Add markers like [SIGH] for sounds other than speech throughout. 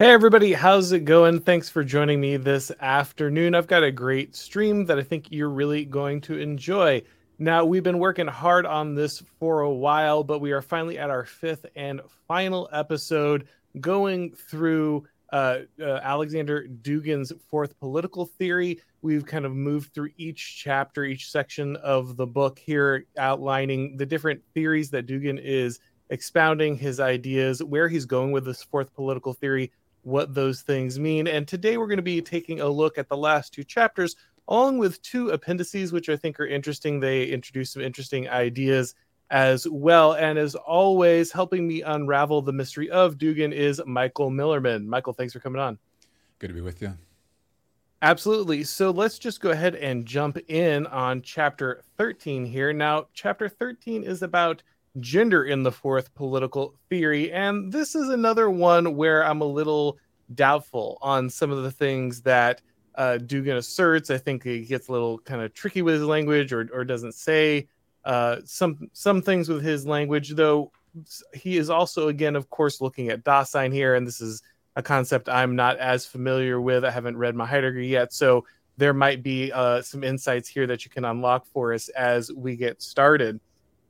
Hey, everybody, how's it going? Thanks for joining me this afternoon. I've got a great stream that I think you're really going to enjoy. Now, we've been working hard on this for a while, but we are finally at our fifth and final episode going through uh, uh, Alexander Dugin's fourth political theory. We've kind of moved through each chapter, each section of the book here, outlining the different theories that Dugin is expounding, his ideas, where he's going with this fourth political theory what those things mean. And today we're going to be taking a look at the last two chapters, along with two appendices, which I think are interesting. They introduce some interesting ideas as well. And as always, helping me unravel the mystery of Dugin is Michael Millerman. Michael, thanks for coming on. Good to be with you. Absolutely. So let's just go ahead and jump in on chapter 13 here. Now, chapter 13 is about gender in the fourth political theory. And this is another one where I'm a little doubtful on some of the things that uh, Dugin asserts. I think he gets a little kind of tricky with his language or, or doesn't say uh, some some things with his language, though he is also, again, of course, looking at Dasein here. And this is a concept I'm not as familiar with. I haven't read my Heidegger yet. So there might be uh, some insights here that you can unlock for us as we get started.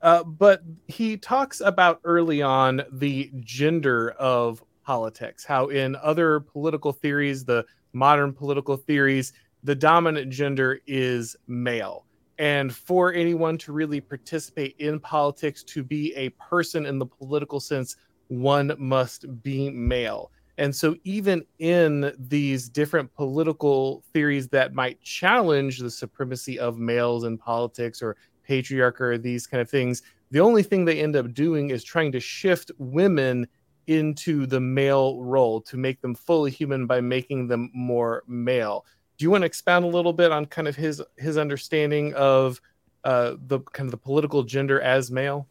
Uh, but he talks about early on the gender of politics, how in other political theories, the modern political theories, the dominant gender is male. And for anyone to really participate in politics, to be a person in the political sense, one must be male. And so, even in these different political theories that might challenge the supremacy of males in politics or patriarchy or these kind of things, the only thing they end up doing is trying to shift women into the male role to make them fully human by making them more male. Do you want to expound a little bit on kind of his his understanding of uh, the kind of the political gender as male?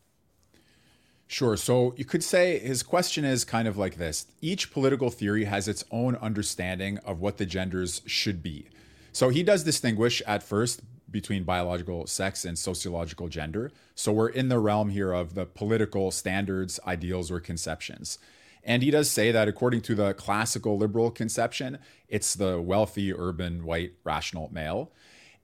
Sure. So you could say his question is kind of like this each political theory has its own understanding of what the genders should be. So he does distinguish at first between biological sex and sociological gender. So we're in the realm here of the political standards, ideals, or conceptions. And he does say that according to the classical liberal conception, it's the wealthy, urban, white, rational male.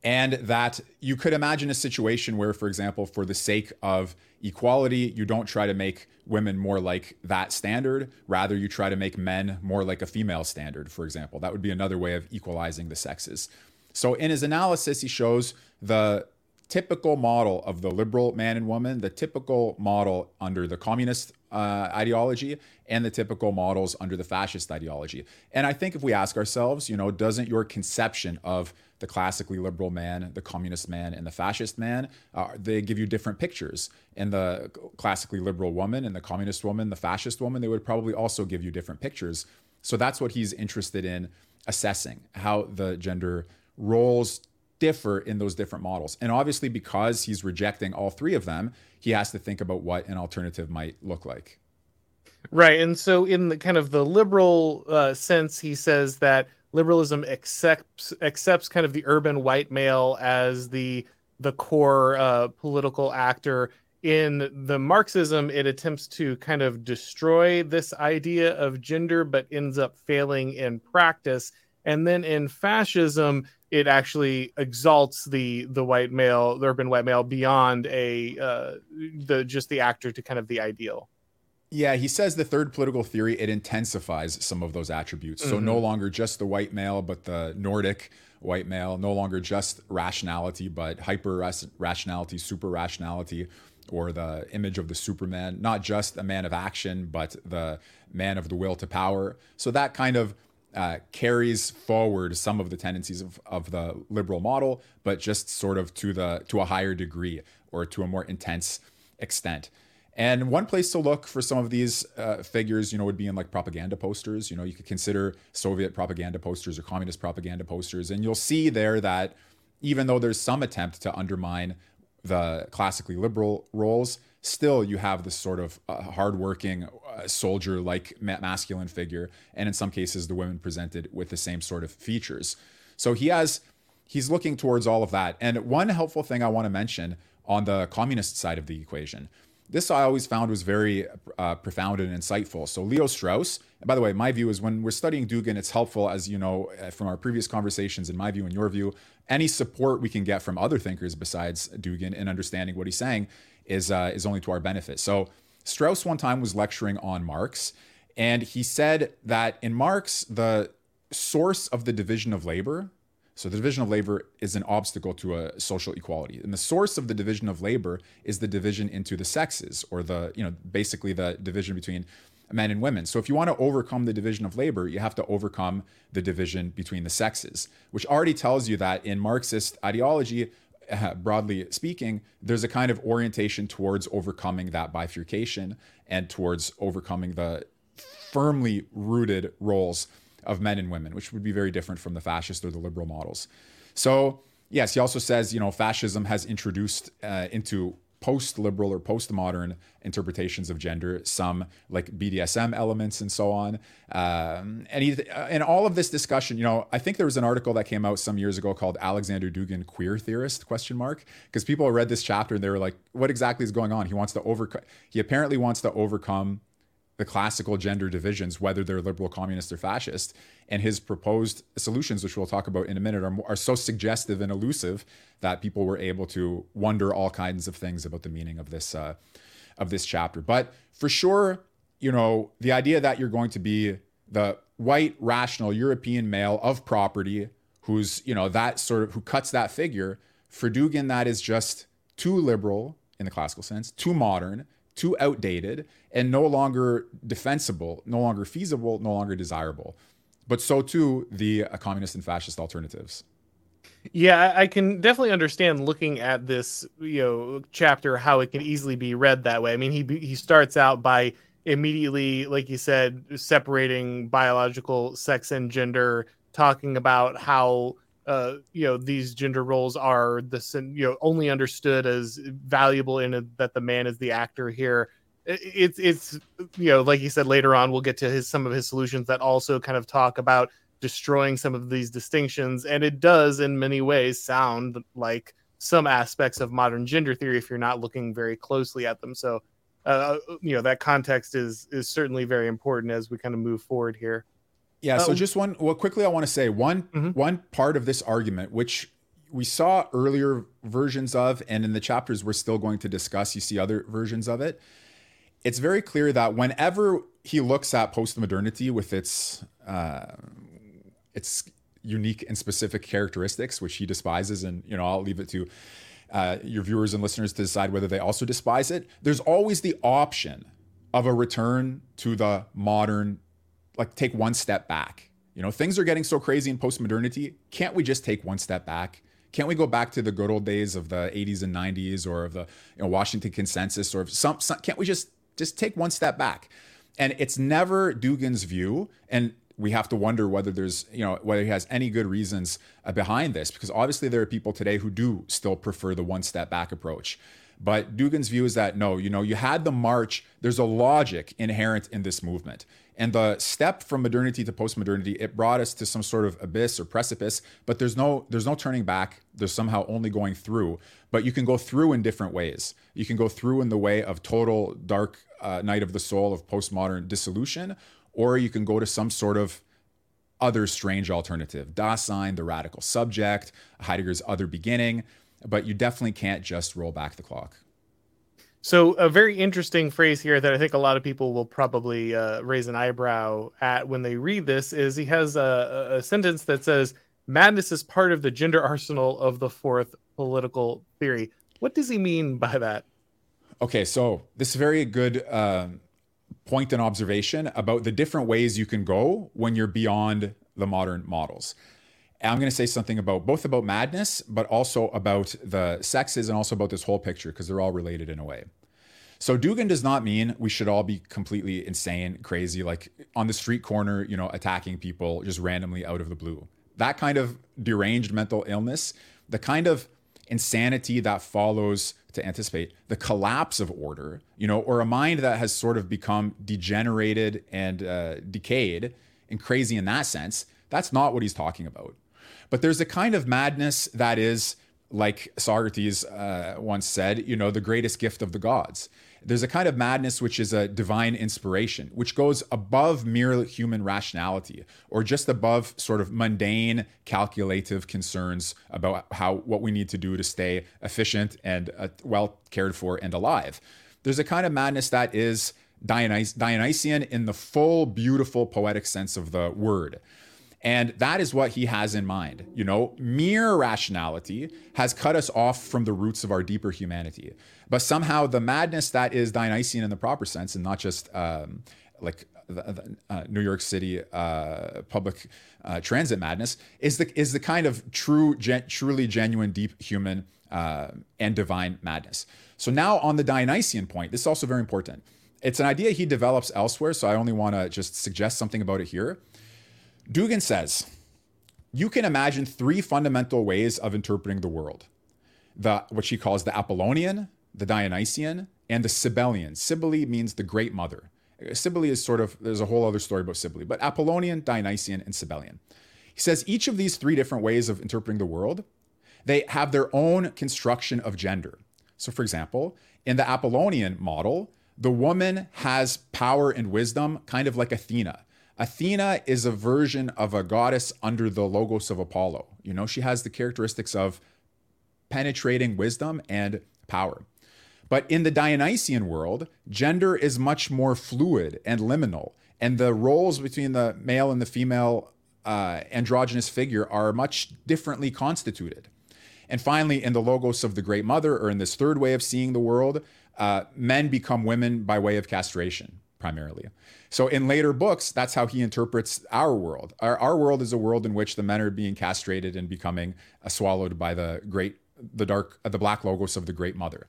And that you could imagine a situation where, for example, for the sake of equality, you don't try to make women more like that standard. Rather, you try to make men more like a female standard, for example. That would be another way of equalizing the sexes. So in his analysis, he shows the typical model of the liberal man and woman, the typical model under the communist uh, ideology, and the typical models under the fascist ideology. And I think if we ask ourselves, you know, doesn't your conception of the classically liberal man, the communist man, and the fascist man, uh, they give you different pictures. And the classically liberal woman and the communist woman, the fascist woman, they would probably also give you different pictures. So that's what he's interested in assessing how the gender roles differ in those different models. And obviously, because he's rejecting all three of them, he has to think about what an alternative might look like. Right. And so, in the kind of the liberal uh, sense, he says that liberalism accepts accepts kind of the urban white male as the the core uh, political actor. In the Marxism, it attempts to kind of destroy this idea of gender, but ends up failing in practice. And then in fascism, it actually exalts the the white male, the urban white male, beyond a uh, the just the actor to kind of the ideal. Yeah, he says the third political theory it intensifies some of those attributes. Mm-hmm. So no mm-hmm. longer just the white male, but the Nordic white male. No longer just rationality, but hyper rationality, super rationality, or the image of the Superman. Not just a man of action, but the man of the will to power. So that kind of uh, carries forward some of the tendencies of, of the liberal model, but just sort of to the to a higher degree or to a more intense extent. And one place to look for some of these uh, figures, you know, would be in like propaganda posters. You know, you could consider Soviet propaganda posters or communist propaganda posters, and you'll see there that even though there's some attempt to undermine the classically liberal roles, still you have this sort of uh, hardworking uh, soldier like ma- masculine figure and in some cases the women presented with the same sort of features so he has he's looking towards all of that and one helpful thing i want to mention on the communist side of the equation this I always found was very uh, profound and insightful. So Leo Strauss, and by the way, my view is when we're studying Dugin, it's helpful, as you know uh, from our previous conversations, in my view and your view, any support we can get from other thinkers besides Dugin in understanding what he's saying is uh, is only to our benefit. So Strauss one time was lecturing on Marx, and he said that in Marx, the source of the division of labor so the division of labor is an obstacle to a social equality. And the source of the division of labor is the division into the sexes or the, you know, basically the division between men and women. So if you want to overcome the division of labor, you have to overcome the division between the sexes, which already tells you that in Marxist ideology, uh, broadly speaking, there's a kind of orientation towards overcoming that bifurcation and towards overcoming the firmly rooted roles of men and women, which would be very different from the fascist or the liberal models. So, yes, he also says, you know, fascism has introduced uh, into post-liberal or post-modern interpretations of gender some like BDSM elements and so on. Um, and he, uh, in all of this discussion, you know, I think there was an article that came out some years ago called Alexander Dugin queer theorist question mark because people read this chapter and they were like, what exactly is going on? He wants to overcome. He apparently wants to overcome the classical gender divisions, whether they're liberal, communist, or fascist. And his proposed solutions, which we'll talk about in a minute, are, are so suggestive and elusive that people were able to wonder all kinds of things about the meaning of this uh, of this chapter. But for sure, you know, the idea that you're going to be the white, rational European male of property who's, you know, that sort of who cuts that figure, for Dugin, that is just too liberal in the classical sense, too modern, too outdated and no longer defensible, no longer feasible, no longer desirable. But so too the uh, communist and fascist alternatives. Yeah, I can definitely understand looking at this, you know, chapter how it can easily be read that way. I mean, he he starts out by immediately, like you said, separating biological sex and gender, talking about how uh, you know these gender roles are the you know only understood as valuable in a, that the man is the actor here. It's it's you know like you said later on we'll get to his some of his solutions that also kind of talk about destroying some of these distinctions. And it does in many ways sound like some aspects of modern gender theory if you're not looking very closely at them. So uh, you know that context is is certainly very important as we kind of move forward here yeah. So uh, just one. Well, quickly, I want to say one mm-hmm. one part of this argument, which we saw earlier versions of, and in the chapters we're still going to discuss. You see other versions of it. It's very clear that whenever he looks at post-modernity with its uh, its unique and specific characteristics, which he despises, and you know, I'll leave it to uh, your viewers and listeners to decide whether they also despise it. There's always the option of a return to the modern like take one step back. You know, things are getting so crazy in post-modernity. Can't we just take one step back? Can't we go back to the good old days of the 80s and 90s or of the you know, Washington Consensus or some, some can't we just just take one step back? And it's never Dugin's view and we have to wonder whether there's, you know, whether he has any good reasons uh, behind this because obviously there are people today who do still prefer the one step back approach. But Dugin's view is that no, you know, you had the march, there's a logic inherent in this movement. And the step from modernity to post-modernity, it brought us to some sort of abyss or precipice, but there's no there's no turning back. There's somehow only going through. But you can go through in different ways. You can go through in the way of total dark uh, night of the soul of postmodern dissolution, or you can go to some sort of other strange alternative. Dasein, the radical subject, Heidegger's other beginning, but you definitely can't just roll back the clock. So a very interesting phrase here that I think a lot of people will probably uh, raise an eyebrow at when they read this is he has a, a, sentence that says madness is part of the gender arsenal of the fourth political theory. What does he mean by that? Okay, so this is very good uh, point and observation about the different ways you can go when you're beyond the modern models. I'm going to say something about both about madness, but also about the sexes and also about this whole picture because they're all related in a way. So Dugin does not mean we should all be completely insane, crazy, like on the street corner, you know, attacking people just randomly out of the blue. That kind of deranged mental illness, the kind of insanity that follows to anticipate the collapse of order, you know, or a mind that has sort of become degenerated and uh, decayed and crazy in that sense. That's not what he's talking about. But there's a kind of madness that is, like Socrates uh, once said, you know, the greatest gift of the gods. There's a kind of madness which is a divine inspiration, which goes above mere human rationality or just above sort of mundane calculative concerns about how what we need to do to stay efficient and uh, well cared for and alive. There's a kind of madness that is Dionys- Dionysian in the full, beautiful, poetic sense of the word. And that is what he has in mind. You know, mere rationality has cut us off from the roots of our deeper humanity. But somehow the madness that is Dionysian in the proper sense, and not just um, like the, the, uh, New York City uh, public uh, transit madness, is the is the kind of true, gen- truly genuine, deep human uh, and divine madness. So now on the Dionysian point, this is also very important. It's an idea he develops elsewhere, so I only want to just suggest something about it here. Dugin says, you can imagine three fundamental ways of interpreting the world. The what she calls the Apollonian, the Dionysian, and the Cybelean. Cybele means the great mother. Cybele is sort of, there's a whole other story about Cybele, but Apollonian, Dionysian, and Cybelean. He says each of these three different ways of interpreting the world, they have their own construction of gender. So, for example, in the Apollonian model, the woman has power and wisdom, kind of like Athena. Athena is a version of a goddess under the logos of Apollo. You know, she has the characteristics of penetrating wisdom and power. But in the Dionysian world, gender is much more fluid and liminal, and the roles between the male and the female uh, androgynous figure are much differently constituted. And finally, in the logos of the Great Mother, or in this third way of seeing the world, uh, men become women by way of castration, primarily. So in later books, that's how he interprets our world. Our, our world is a world in which the men are being castrated and becoming uh, swallowed by the great, the dark, uh, the black logos of the Great Mother.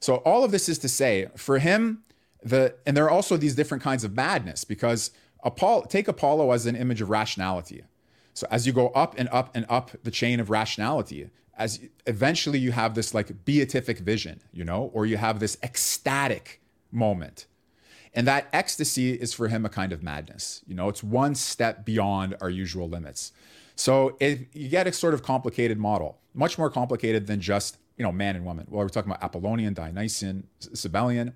So all of this is to say, for him, the and there are also these different kinds of madness because Apollo, take Apollo as an image of rationality. So as you go up and up and up the chain of rationality, as eventually you have this like beatific vision, you know, or you have this ecstatic moment. And that ecstasy is for him a kind of madness. You know, it's one step beyond our usual limits. So it, you get a sort of complicated model, much more complicated than just you know, man and woman. Well, we're talking about Apollonian, Dionysian, Cybelean.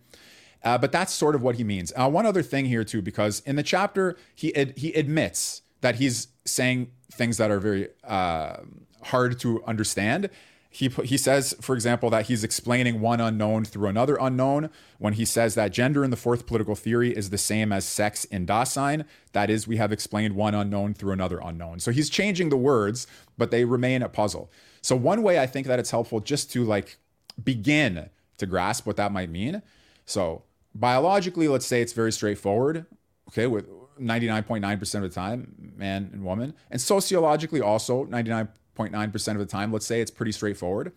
Uh, but that's sort of what he means. Uh, one other thing here too, because in the chapter he ad- he admits that he's saying things that are very uh, hard to understand. He he says, for example, that he's explaining one unknown through another unknown. When he says that gender in the fourth political theory is the same as sex in Dasein, that is, we have explained one unknown through another unknown. So he's changing the words, but they remain a puzzle. So one way I think that it's helpful just to like begin to grasp what that might mean. So biologically, let's say it's very straightforward. Okay, with 99.9% of the time, man and woman. And sociologically, also 99.9% of the time, let's say it's pretty straightforward.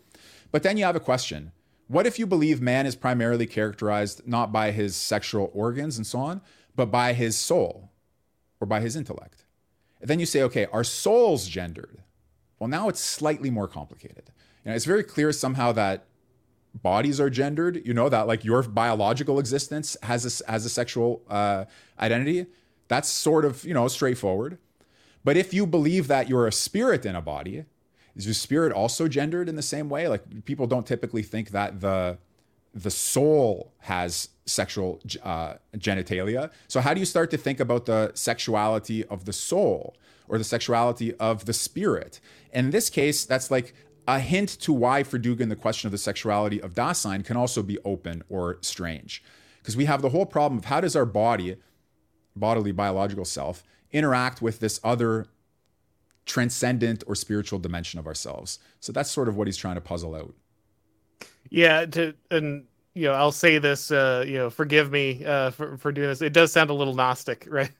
But then you have a question. What if you believe man is primarily characterized not by his sexual organs and so on, but by his soul or by his intellect? And then you say, okay, are souls gendered? Well, now it's slightly more complicated. You know, it's very clear somehow that bodies are gendered. You know that like your biological existence has a, has a sexual uh, identity. That's sort of you know straightforward. But if you believe that you're a spirit in a body, is your spirit also gendered in the same way? Like people don't typically think that the the soul has sexual uh, genitalia. So how do you start to think about the sexuality of the soul? or the sexuality of the spirit. In this case, that's like a hint to why for Dugin the question of the sexuality of Dasein can also be open or strange. Because we have the whole problem of how does our body, bodily biological self, interact with this other transcendent or spiritual dimension of ourselves. So that's sort of what he's trying to puzzle out. Yeah, to and you know, I'll say this uh, you know, forgive me uh for, for doing this. It does sound a little gnostic, [LAUGHS] right?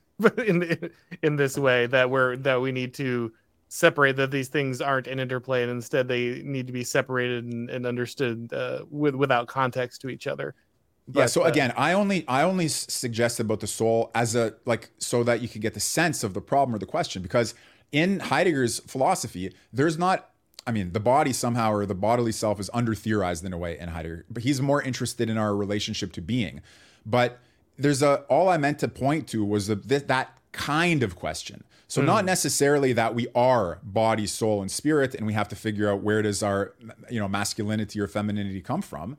in in this way that we're that we need to separate that these things aren't in interplay and instead they need to be separated and, and understood uh, with without context to each other. But, yeah. So uh, again, I only I only suggested about the soul as a like so that you could get the sense of the problem or the question because in Heidegger's philosophy, there's not. I mean, the body somehow or the bodily self is under theorized in a way in Heidegger, but he's more interested in our relationship to being. But there's a all I meant to point to was the, that kind of question. So mm. not necessarily that we are body, soul, and spirit, and we have to figure out where does our you know masculinity or femininity come from,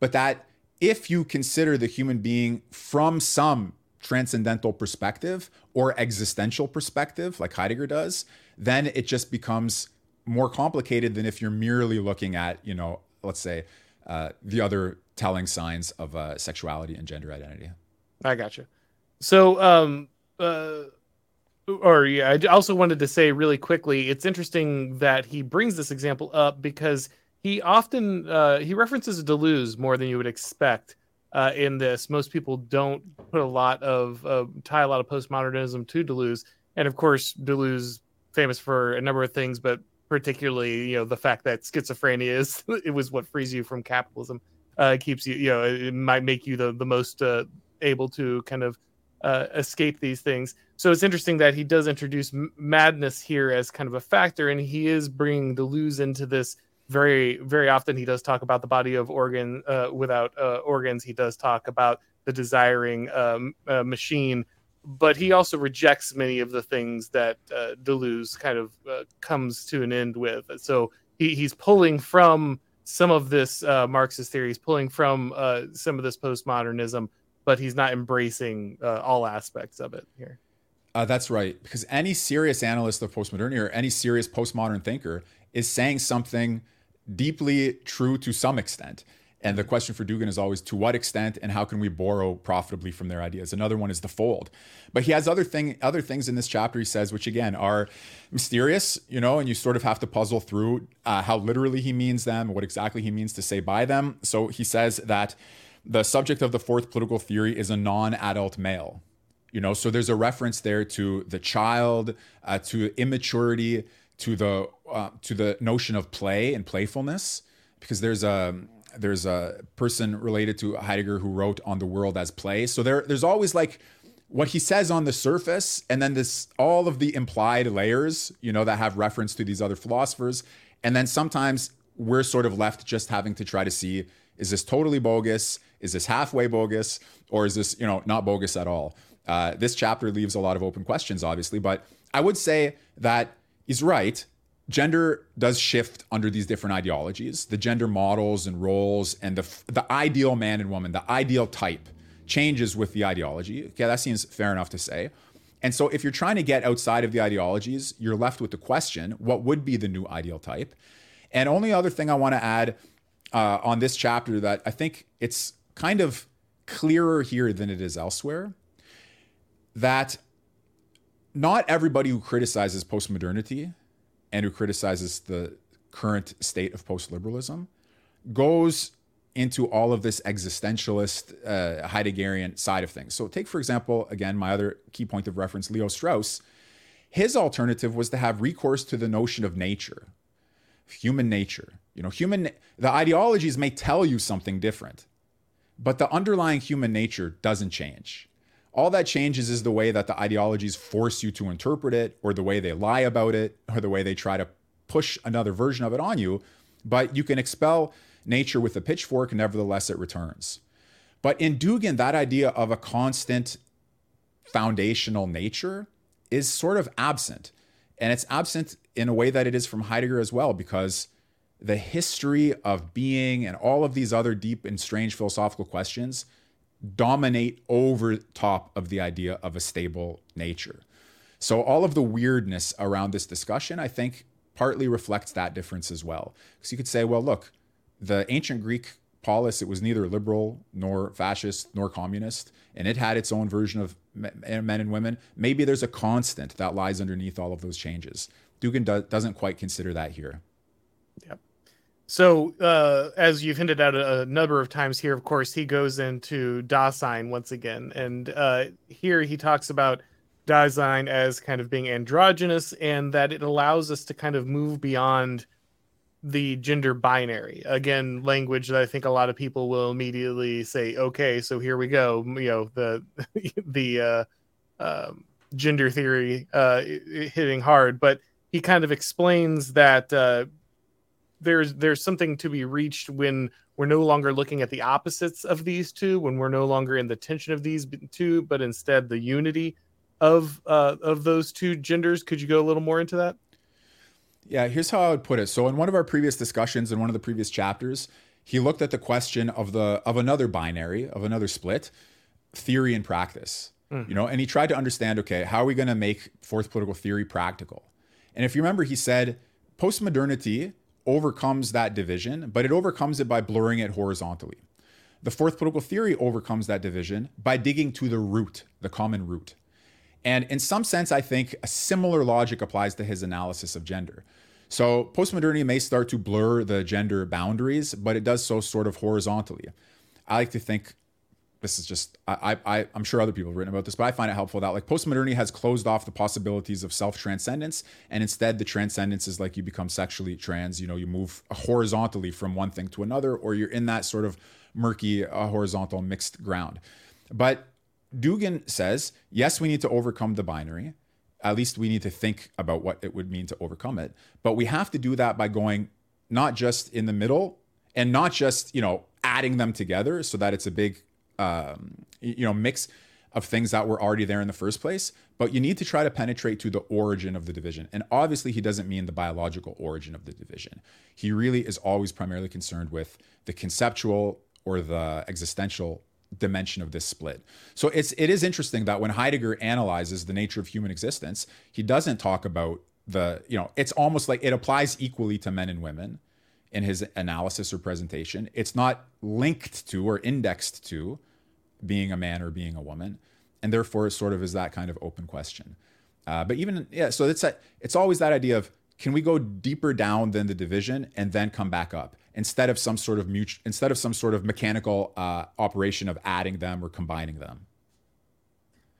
but that if you consider the human being from some transcendental perspective or existential perspective, like Heidegger does, then it just becomes more complicated than if you're merely looking at, you know, let's say, uh, the other telling signs of uh, sexuality and gender identity. I gotcha. So, um, uh, or yeah, I also wanted to say really quickly, it's interesting that he brings this example up because he often uh, he references Deleuze more than you would expect uh, in this. Most people don't put a lot of uh, tie a lot of postmodernism to Deleuze, and of course Deleuze famous for a number of things, but particularly you know the fact that schizophrenia is [LAUGHS] it was what frees you from capitalism, uh, keeps you you know it might make you the the most uh, able to kind of uh, escape these things. So it's interesting that he does introduce madness here as kind of a factor, and he is bringing Deleuze into this very very often he does talk about the body of organ uh, without uh, organs. He does talk about the desiring um, uh, machine but he also rejects many of the things that uh, deleuze kind of uh, comes to an end with. So he, he's pulling from some of this uh, marxist theory. He's pulling from some of this postmodernism but he's not embracing all aspects of it here. That's right. Because any serious analyst of postmodernity or any serious postmodern thinker is saying something deeply true to some extent. And the question for Dugin is always to what extent and how can we borrow profitably from their ideas? Another one is the fold. But he has other thing other things in this chapter he says which again are mysterious, you know, and you sort of have to puzzle through uh, how literally he means them, what exactly he means to say by them. So he says that the subject of the fourth political theory is a non-adult male. You know, so there's a reference there to the child, uh, to immaturity, to the uh, to the notion of play and playfulness because there's a there's a person related to Heidegger who wrote on the world as play. So there there's always like what he says on the surface and then this all of the implied layers, you know, that have reference to these other philosophers. And then sometimes we're sort of left just having to try to see is this totally bogus? Is this halfway bogus? Or is this, you know, not bogus at all? Uh, this chapter leaves a lot of open questions, obviously, but I would say that he's right. Gender does shift under these different ideologies. The gender models and roles and the the ideal man and woman, the ideal type changes with the ideology. Okay, that seems fair enough to say. And so if you're trying to get outside of the ideologies, you're left with the question, what would be the new ideal type? And only other thing I want to add uh, on this chapter that I think it's kind of clearer here than it is elsewhere that not everybody who criticizes postmodernity and who criticizes the current state of post-liberalism goes into all of this existentialist uh, Heideggerian side of things. So take for example, again, my other key point of reference, Leo Strauss. His alternative was to have recourse to the notion of nature, human nature. You know, human the ideologies may tell you something different, but the underlying human nature doesn't change. All that changes is the way that the ideologies force you to interpret it, or the way they lie about it, or the way they try to push another version of it on you. But you can expel nature with a pitchfork, nevertheless, it returns. But in Dugin, that idea of a constant foundational nature is sort of absent. And it's absent in a way that it is from Heidegger as well, because the history of being and all of these other deep and strange philosophical questions dominate over top of the idea of a stable nature. So all of the weirdness around this discussion, I think, partly reflects that difference as well. Because you could say, well, look, the ancient Greek polis, it was neither liberal nor fascist nor communist, and it had its own version of men and women. Maybe there's a constant that lies underneath all of those changes. Dugin do- doesn't quite consider that here. Yep. So, uh, as you've hinted at a, number of times here, of course, he goes into Dasein once again. And uh, here he talks about Dasein as kind of being androgynous and that it allows us to kind of move beyond the gender binary. Again, language that I think a lot of people will immediately say, okay, so here we go. You know, the, [LAUGHS] the uh, um, gender theory uh, hitting hard. But he kind of explains that uh, there's there's something to be reached when we're no longer looking at the opposites of these two when we're no longer in the tension of these two but instead the unity of uh, of those two genders could you go a little more into that yeah here's how i would put it so in one of our previous discussions in one of the previous chapters he looked at the question of the of another binary, of another split, theory and practice. Mm-hmm. You know, and he tried to understand, okay, how are we going to make fourth political theory practical? And if you remember, he said postmodernity overcomes that division, but it overcomes it by blurring it horizontally. The fourth political theory overcomes that division by digging to the root, the common root. And in some sense, I think a similar logic applies to his analysis of gender. So postmodernity may start to blur the gender boundaries, but it does so sort of horizontally. I like to think this is just I, I I'm sure other people have written about this, but I find it helpful that like postmodernity has closed off the possibilities of self transcendence, and instead the transcendence is like you become sexually trans. You know, you move horizontally from one thing to another, or you're in that sort of murky uh, horizontal mixed ground. But Dugin says yes, we need to overcome the binary. At least we need to think about what it would mean to overcome it. But we have to do that by going not just in the middle and not just you know adding them together so that it's a big um, you know mix of things that were already there in the first place but you need to try to penetrate to the origin of the division. And obviously he doesn't mean the biological origin of the division. He really is always primarily concerned with the conceptual or the existential dimension of this split. So it's it is interesting that when heidegger analyzes the nature of human existence he doesn't talk about the you know it's almost like it applies equally to men and women in his analysis or presentation. It's not linked to or indexed to being a man or being a woman, and therefore it sort of is that kind of open question. Uh, but even yeah, so it's a, it's always that idea of can we go deeper down than the division and then come back up instead of some sort of mutual instead of some sort of mechanical uh, operation of adding them or combining them.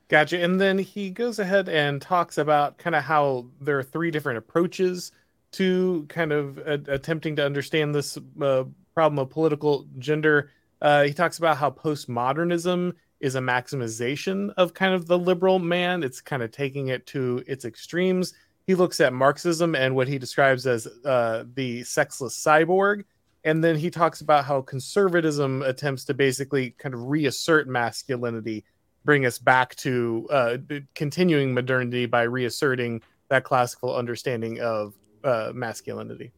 Gotcha. And then he goes ahead and talks about kind of how there are three different approaches to kind of attempting to understand this uh, problem of political gender. Uh, he talks about how postmodernism is a maximization of kind of the liberal man. It's kind of taking it to its extremes. He looks at Marxism and what he describes as uh, the sexless cyborg. And then he talks about how conservatism attempts to basically kind of reassert masculinity, bring us back to uh, continuing modernity by reasserting that classical understanding of uh, masculinity.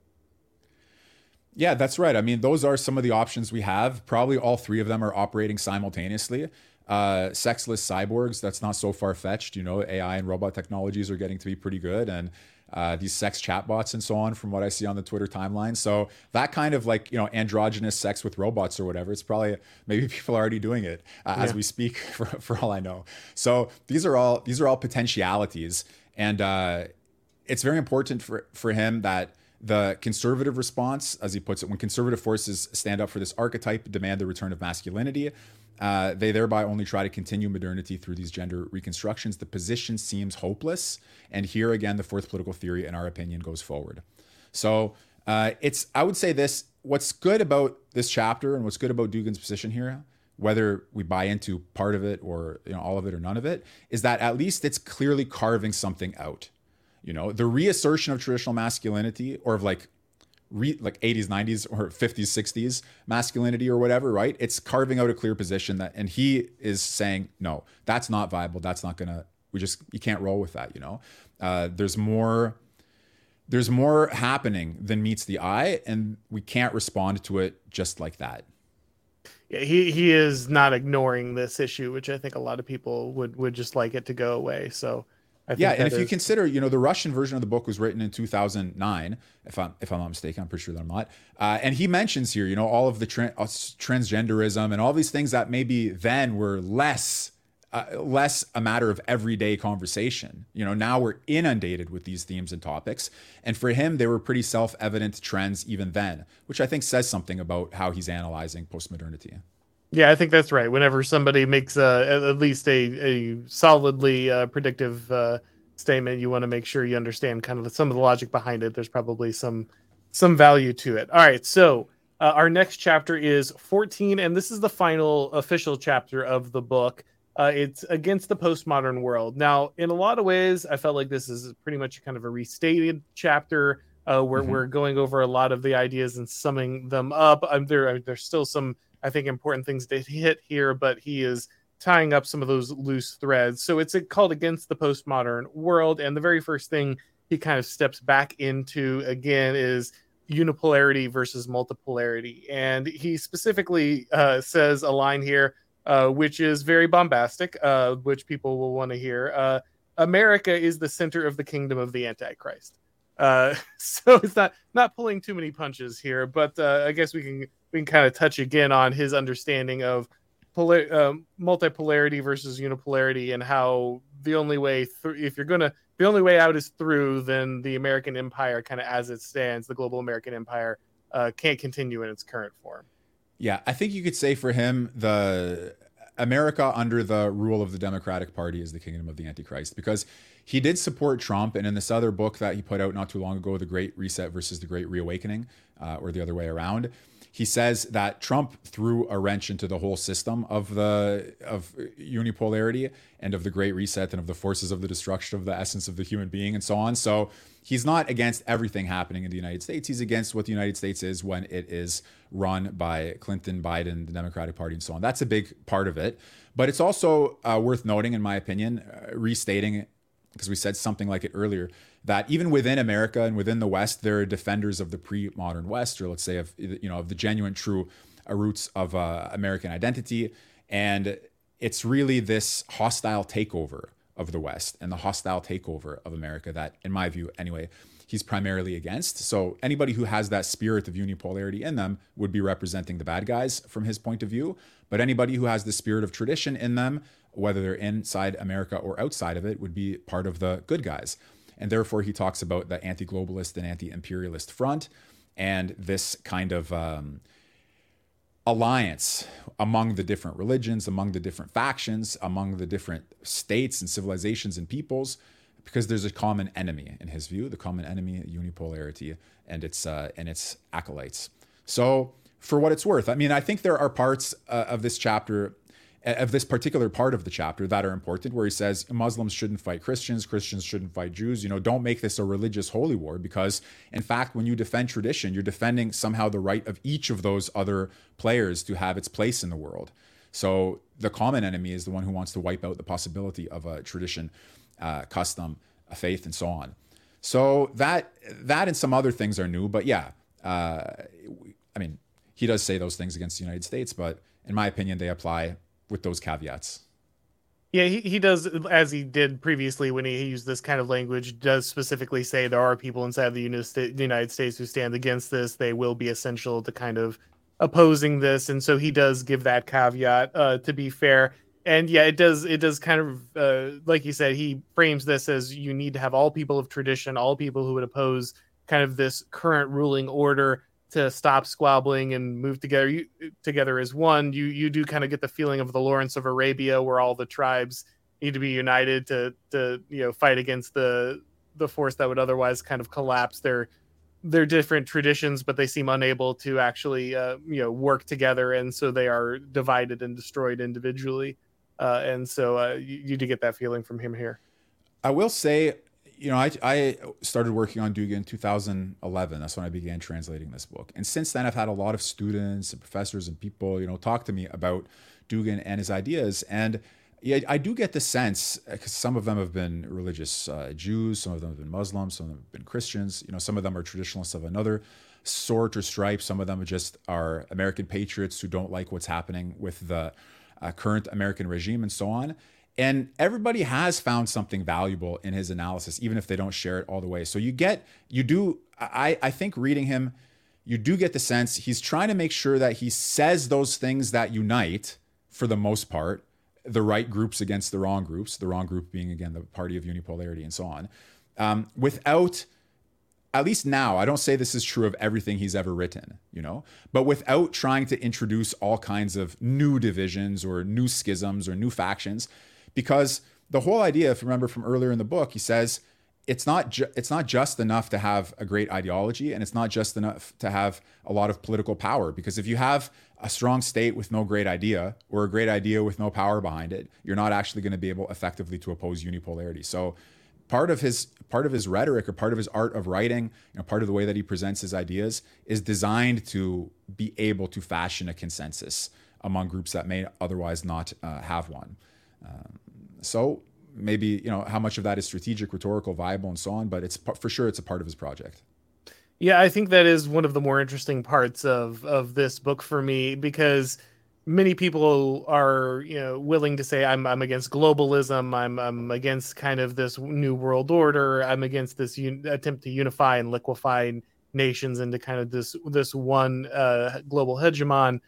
Yeah, that's right. I mean, those are some of the options we have. Probably all three of them are operating simultaneously. Uh, sexless cyborgs, that's not so far fetched. You know, AI and robot technologies are getting to be pretty good. And uh, these sex chatbots and so on, from what I see on the Twitter timeline. So that kind of like you know androgynous sex with robots or whatever, it's probably maybe [LAUGHS] people are already doing it uh, yeah. as we speak, [LAUGHS] for, for all I know. So these are all these are all potentialities, and uh, it's very important for for him that the conservative response, as he puts it, when conservative forces stand up for this archetype, demand the return of masculinity, uh, they thereby only try to continue modernity through these gender reconstructions. The position seems hopeless. And here again, the fourth political theory, in our opinion, goes forward. So uh, it's, I would say this what's good about this chapter and what's good about Dugin's position here, whether we buy into part of it or you know, all of it or none of it, is that at least it's clearly carving something out you know the reassertion of traditional masculinity or of like re, like 80s 90s or 50s 60s masculinity or whatever right? It's carving out a clear position that and he is saying no that's not viable. That's not gonna we just you can't roll with that you know? Uh, there's more there's more happening than meets the eye and we can't respond to it just like that. Yeah, he he is not ignoring this issue, which I think a lot of people would would just like it to go away. So yeah, and if is... you consider, you know, the Russian version of the book was written in 2009, if I'm if I'm not mistaken, I'm pretty sure that I'm not. Uh, and he mentions here, you know, all of the tra- uh, transgenderism and all these things that maybe then were less uh, less a matter of everyday conversation. You know, now we're inundated with these themes and topics, and for him, they were pretty self-evident trends even then, which I think says something about how he's analyzing postmodernity. Yeah, I think that's right. Whenever somebody makes uh, at least a, a solidly uh, predictive uh, statement, you want to make sure you understand kind of some of the logic behind it. There's probably some some value to it. All right, so uh, our next chapter is 14, and this is the final official chapter of the book. Uh, it's against the postmodern world. Now, in a lot of ways, I felt like this is pretty much kind of a restated chapter uh, where mm-hmm. we're going over a lot of the ideas and summing them up. Um, there, there's still some I think important things to hit here, but he is tying up some of those loose threads. So it's called Against the Postmodern World. And the very first thing he kind of steps back into again is unipolarity versus multipolarity. And he specifically uh, says a line here, uh, which is very bombastic, uh, which people will want to hear. Uh, America is the center of the kingdom of the Antichrist. Uh, [LAUGHS] so it's not not pulling too many punches here, but uh, I guess we can we can kind of touch again on his understanding of polar, um, multipolarity versus unipolarity and how the only way through if you're gonna the only way out is through then the american empire kind of as it stands the global american empire uh, can't continue in its current form. Yeah i think you could say for him the america under the rule of the democratic party is the kingdom of the antichrist because he did support trump and in this other book that he put out not too long ago the great reset versus the great reawakening uh, or the other way around he says that Trump threw a wrench into the whole system of the of unipolarity and of the Great Reset and of the forces of the destruction of the essence of the human being and so on. So he's not against everything happening in the United States. He's against what the United States is when it is run by Clinton, Biden, the Democratic Party, and so on. That's a big part of it. But it's also uh, worth noting, in my opinion, uh, restating because we said something like it earlier that even within America and within the West, there are defenders of the pre-modern West, or let's say of you know of the genuine, true uh, roots of uh, American identity, and it's really this hostile takeover of the West and the hostile takeover of America that, in my view, anyway, he's primarily against. So anybody who has that spirit of unipolarity in them would be representing the bad guys from his point of view. But anybody who has the spirit of tradition in them, whether they're inside America or outside of it, would be part of the good guys. And therefore, he talks about the anti globalist and anti imperialist front and this kind of um, alliance among the different religions, among the different factions, among the different states and civilizations and peoples, because there's a common enemy in his view, the common enemy, unipolarity, and its uh, and its acolytes. So, for what it's worth, I mean, I think there are parts uh, of this chapter of this particular part of the chapter that are important where he says Muslims shouldn't fight Christians, Christians shouldn't fight Jews. You know, don't make this a religious holy war because, in fact, when you defend tradition, you're defending somehow the right of each of those other players to have its place in the world. So the common enemy is the one who wants to wipe out the possibility of a tradition, uh, custom, a faith, and so on. So that that and some other things are new, but yeah, uh, I mean, he does say those things against the United States, but in my opinion, they apply with those caveats. Yeah, he, he does as he did previously when he used this kind of language. Does specifically say there are people inside the United States who stand against this. They will be essential to kind of opposing this, and so he does give that caveat. Uh, to be fair, and yeah, it does it does kind of uh, like you said. He frames this as you need to have all people of tradition, all people who would oppose kind of this current ruling order to stop squabbling and move together you, together as one you you do kind of get the feeling of the Lawrence of Arabia where all the tribes need to be united to to you know fight against the the force that would otherwise kind of collapse their their different traditions but they seem unable to actually uh, you know work together and so they are divided and destroyed individually. Uh, and so uh, you, you do get that feeling from him here. I will say you know, I, I started working on Dugin in 2011. That's when I began translating this book. And since then, I've had a lot of students and professors and people, you know, talk to me about Dugin and his ideas. And yeah, I do get the sense because some of them have been religious uh, Jews, some of them have been Muslims, some of them have been Christians. You know, some of them are traditionalists of another sort or stripe. Some of them just are American patriots who don't like what's happening with the uh, current American regime and so on. And everybody has found something valuable in his analysis, even if they don't share it all the way. So you get, you do, I, I think reading him, you do get the sense he's trying to make sure that he says those things that unite for the most part the right groups against the wrong groups, the wrong group being, again, the party of unipolarity and so on, um, without at least now, I don't say this is true of everything he's ever written, you know, but without trying to introduce all kinds of new divisions or new schisms or new factions, because the whole idea, if you remember from earlier in the book, he says it's not ju- it's not just enough to have a great ideology, and it's not just enough to have a lot of political power. Because if you have a strong state with no great idea, or a great idea with no power behind it, you're not actually going to be able effectively to oppose unipolarity. So part of his part of his rhetoric or part of his art of writing you know part of the way that he presents his ideas is designed to be able to fashion a consensus among groups that may otherwise not uh, have one um, so maybe you know how much of that is strategic, rhetorical, viable, and so on. But it's for sure it's a part of his project. Yeah, I think that is one of the more interesting parts of of this book for me because many people are you know willing to say I'm I'm against globalism, I'm I'm against kind of this new world order, I'm against this un- attempt to unify and liquefy nations into kind of this this one uh, global hegemon,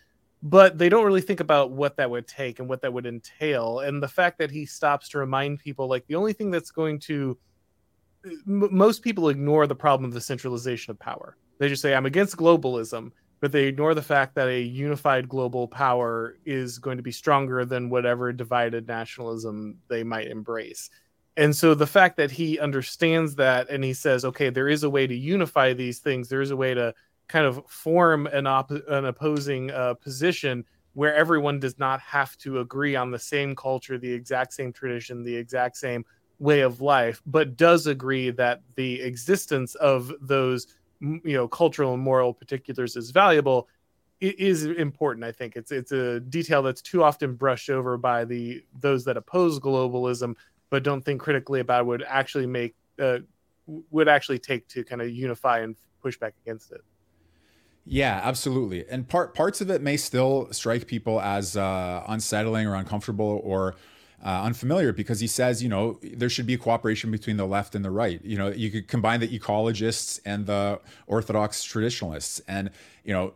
but they don't really think about what that would take and what that would entail. And the fact that he stops to remind people like the only thing that's going to m- most people ignore the problem of the centralization of power. They just say, I'm against globalism, but they ignore the fact that a unified global power is going to be stronger than whatever divided nationalism they might embrace. And so the fact that he understands that and he says, okay, there is a way to unify these things, there is a way to kind of form an, op- an opposing uh, position where everyone does not have to agree on the same culture, the exact same tradition, the exact same way of life, but does agree that the existence of those you know cultural and moral particulars is valuable it is important i think. It's it's a detail that's too often brushed over by the those that oppose globalism but don't think critically about would actually make uh, would actually take to kind of unify and push back against it yeah, absolutely. And part parts of it may still strike people as uh, unsettling or uncomfortable or uh, unfamiliar because he says, you know, there should be cooperation between the left and the right. You know, you could combine the ecologists and the orthodox traditionalists, and you know.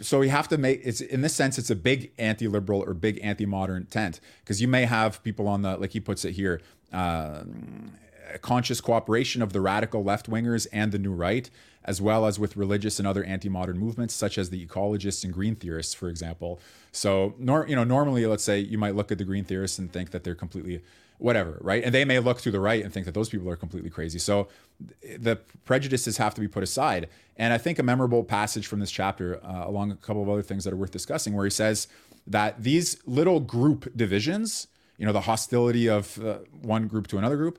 so we have to make it's in this sense it's a big anti-liberal or big anti-modern tent because you may have people on the like he puts it here uh, conscious cooperation of the radical left wingers and the new right as well as with religious and other anti-modern movements such as the ecologists and green theorists for example. So nor, you know normally let's say you might look at the green theorists and think that they're completely whatever right? And they may look to the right and think that those people are completely crazy. So the prejudices have to be put aside. And i think a memorable passage from this chapter uh, along a couple of other things that are worth discussing where he says that these little group divisions you know the hostility of uh, one group to another group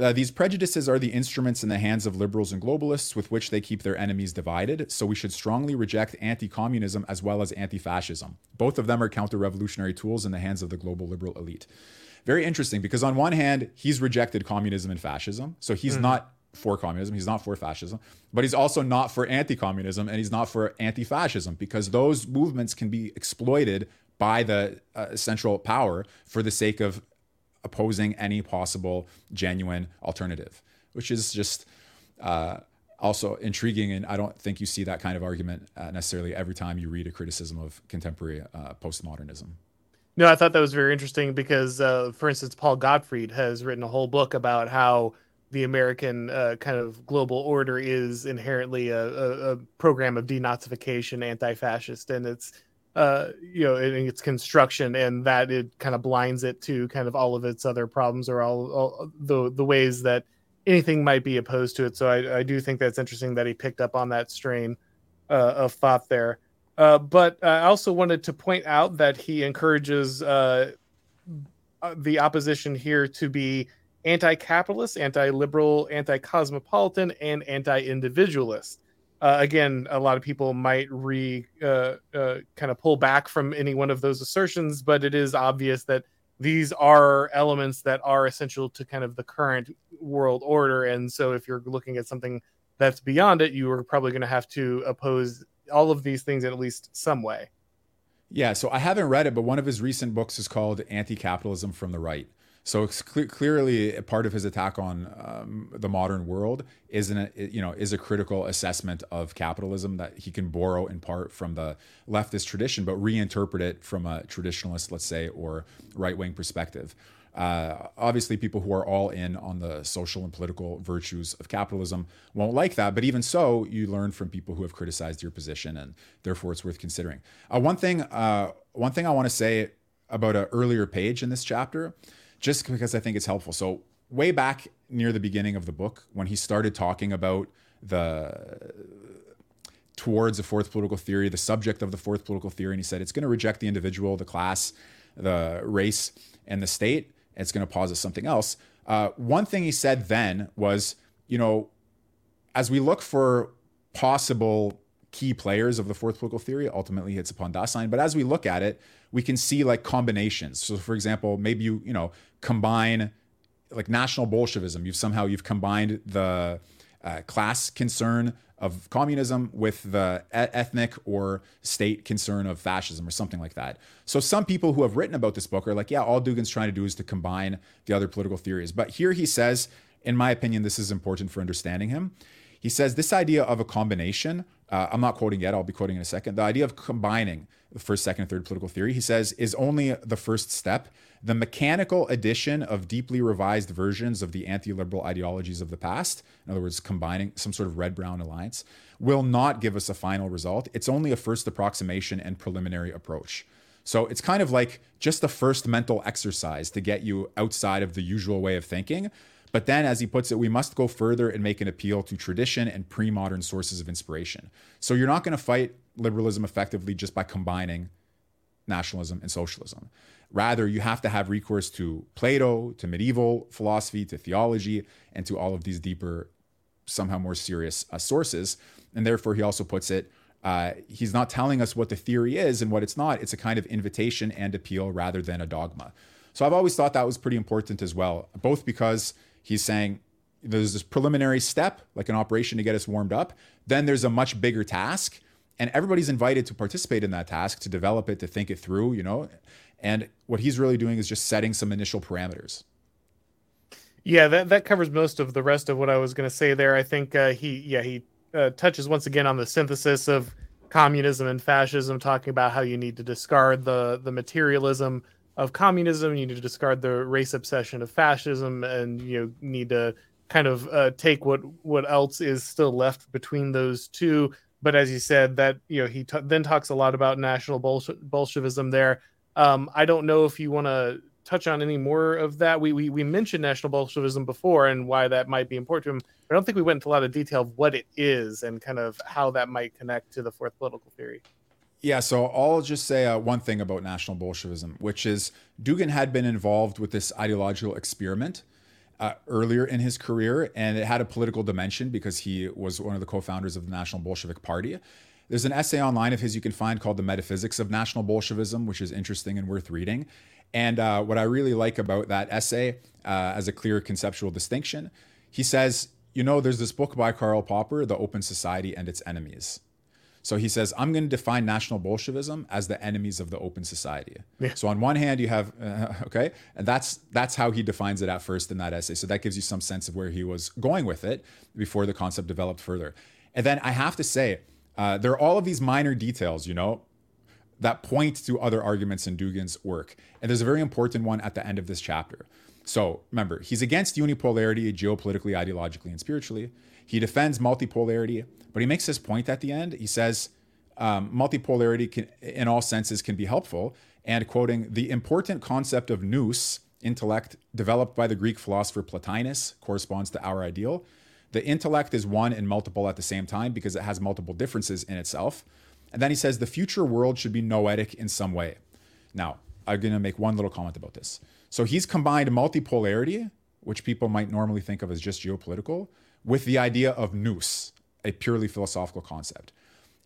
uh, these prejudices are the instruments in the hands of liberals and globalists with which they keep their enemies divided, so we should strongly reject anti communism as well as anti fascism. Both of them are counter revolutionary tools in the hands of the global liberal elite. Very interesting because, on one hand, he's rejected communism and fascism, so he's mm. not for communism, he's not for fascism, but he's also not for anti communism and he's not for anti fascism because those movements can be exploited by the uh, central power for the sake of opposing any possible genuine alternative, which is just uh, also intriguing. And I don't think you see that kind of argument uh, necessarily every time you read a criticism of contemporary uh, postmodernism. No, I thought that was very interesting because, uh, for instance, Paul Gottfried has written a whole book about how the American uh, kind of global order is inherently a, a, a program of denazification, anti-fascist, and it's uh, you know, in its construction, and that it kind of blinds it to kind of all of its other problems or all, all the the ways that anything might be opposed to it. So I, I do think that's interesting that he picked up on that strain uh, of thought there. Uh, but I also wanted to point out that he encourages uh, uh the opposition here to be anti-capitalist, anti-liberal, anti-cosmopolitan, and anti-individualist uh, again, a lot of people might re uh, uh, kind of pull back from any one of those assertions, but it is obvious that these are elements that are essential to kind of the current world order. And so, if you're looking at something that's beyond it, you are probably going to have to oppose all of these things in at least some way. Yeah, so I haven't read it, but one of his recent books is called Anti Capitalism from the Right. So cl- clearly part of his attack on um, the modern world is you know is a critical assessment of capitalism that he can borrow in part from the leftist tradition, but reinterpret it from a traditionalist, let's say, or right wing perspective. Uh, obviously, people who are all in on the social and political virtues of capitalism won't like that. But even so, you learn from people who have criticized your position, and therefore it's worth considering. Uh, one thing, uh, one thing I want to say about an earlier page in this chapter just because I think it's helpful. So, way back near the beginning of the book, when he started talking about the towards the fourth political theory, the subject of the fourth political theory, and he said it's going to reject the individual, the class, the race, and the state. It's going to posit something else. Uh, one thing he said then was, you know, as we look for possible key players of the fourth political theory, ultimately hits upon Dasein. But as we look at it, we can see like combinations. So, for example, maybe you you know combine like National Bolshevism. You've somehow you've combined the uh, class concern of communism with the ethnic or state concern of fascism or something like that. So some people who have written about this book are like, yeah, all Dugin's trying to do is to combine the other political theories. But here he says, in my opinion, this is important for understanding him. He says this idea of a combination, uh, I'm not quoting yet, I'll be quoting in a second. The idea of combining the first, second, and third political theory, he says, is only the first step. The mechanical addition of deeply revised versions of the anti liberal ideologies of the past, in other words, combining some sort of red brown alliance, will not give us a final result. It's only a first approximation and preliminary approach. So it's kind of like just the first mental exercise to get you outside of the usual way of thinking. But then, as he puts it, we must go further and make an appeal to tradition and pre modern sources of inspiration. So you're not going to fight liberalism effectively just by combining nationalism and socialism. Rather, you have to have recourse to Plato, to medieval philosophy, to theology, and to all of these deeper, somehow more serious uh, sources. And therefore, he also puts it uh, he's not telling us what the theory is and what it's not. It's a kind of invitation and appeal rather than a dogma. So I've always thought that was pretty important as well, both because he's saying there's this preliminary step, like an operation to get us warmed up. Then there's a much bigger task, and everybody's invited to participate in that task, to develop it, to think it through, you know. And what he's really doing is just setting some initial parameters. Yeah, that that covers most of the rest of what I was going to say there. I think uh, he, yeah, he uh, touches once again on the synthesis of communism and fascism, talking about how you need to discard the the materialism of communism, you need to discard the race obsession of fascism, and you know, need to kind of uh, take what what else is still left between those two. But as you said, that you know he t- then talks a lot about national Bolshevism there. Um, I don't know if you want to touch on any more of that. We, we we mentioned National Bolshevism before and why that might be important to him. I don't think we went into a lot of detail of what it is and kind of how that might connect to the fourth political theory. Yeah, so I'll just say uh, one thing about National Bolshevism, which is Dugin had been involved with this ideological experiment uh, earlier in his career, and it had a political dimension because he was one of the co-founders of the National Bolshevik Party. There's an essay online of his you can find called "The Metaphysics of National Bolshevism," which is interesting and worth reading. And uh, what I really like about that essay, uh, as a clear conceptual distinction, he says, you know, there's this book by Karl Popper, The Open Society and Its Enemies. So he says, I'm going to define National Bolshevism as the enemies of the open society. Yeah. So on one hand, you have, uh, [LAUGHS] okay, and that's that's how he defines it at first in that essay. So that gives you some sense of where he was going with it before the concept developed further. And then I have to say, uh, there are all of these minor details, you know, that point to other arguments in Dugin's work. And there's a very important one at the end of this chapter. So remember, he's against unipolarity geopolitically, ideologically, and spiritually. He defends multipolarity, but he makes this point at the end. He says um, multipolarity can, in all senses can be helpful. And quoting, the important concept of nous, intellect, developed by the Greek philosopher Plotinus, corresponds to our ideal. The intellect is one and multiple at the same time because it has multiple differences in itself. And then he says the future world should be noetic in some way. Now, I'm going to make one little comment about this. So he's combined multipolarity, which people might normally think of as just geopolitical, with the idea of nous, a purely philosophical concept.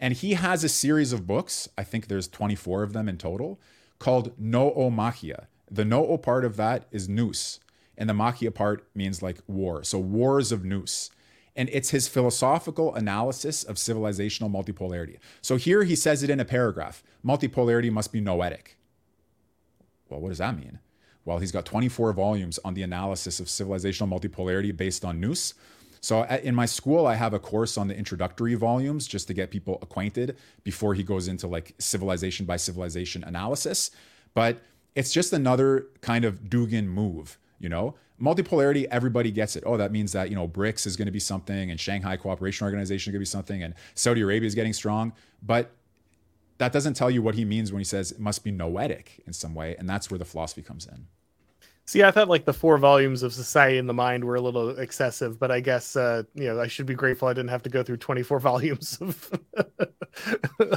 And he has a series of books, I think there's 24 of them in total, called Noomachia. The Noo part of that is nous, and the Machia part means like war. So wars of nous and it's his philosophical analysis of civilizational multipolarity. So here he says it in a paragraph multipolarity must be noetic. Well, what does that mean? Well, he's got 24 volumes on the analysis of civilizational multipolarity based on nous. So in my school, I have a course on the introductory volumes just to get people acquainted before he goes into like civilization by civilization analysis. But it's just another kind of Dugin move, you know? multipolarity everybody gets it oh that means that you know brics is going to be something and shanghai cooperation organization is going to be something and saudi arabia is getting strong but that doesn't tell you what he means when he says it must be noetic in some way and that's where the philosophy comes in See, I thought like the four volumes of Society and the Mind were a little excessive, but I guess uh, you know I should be grateful I didn't have to go through twenty four [LAUGHS] volumes of,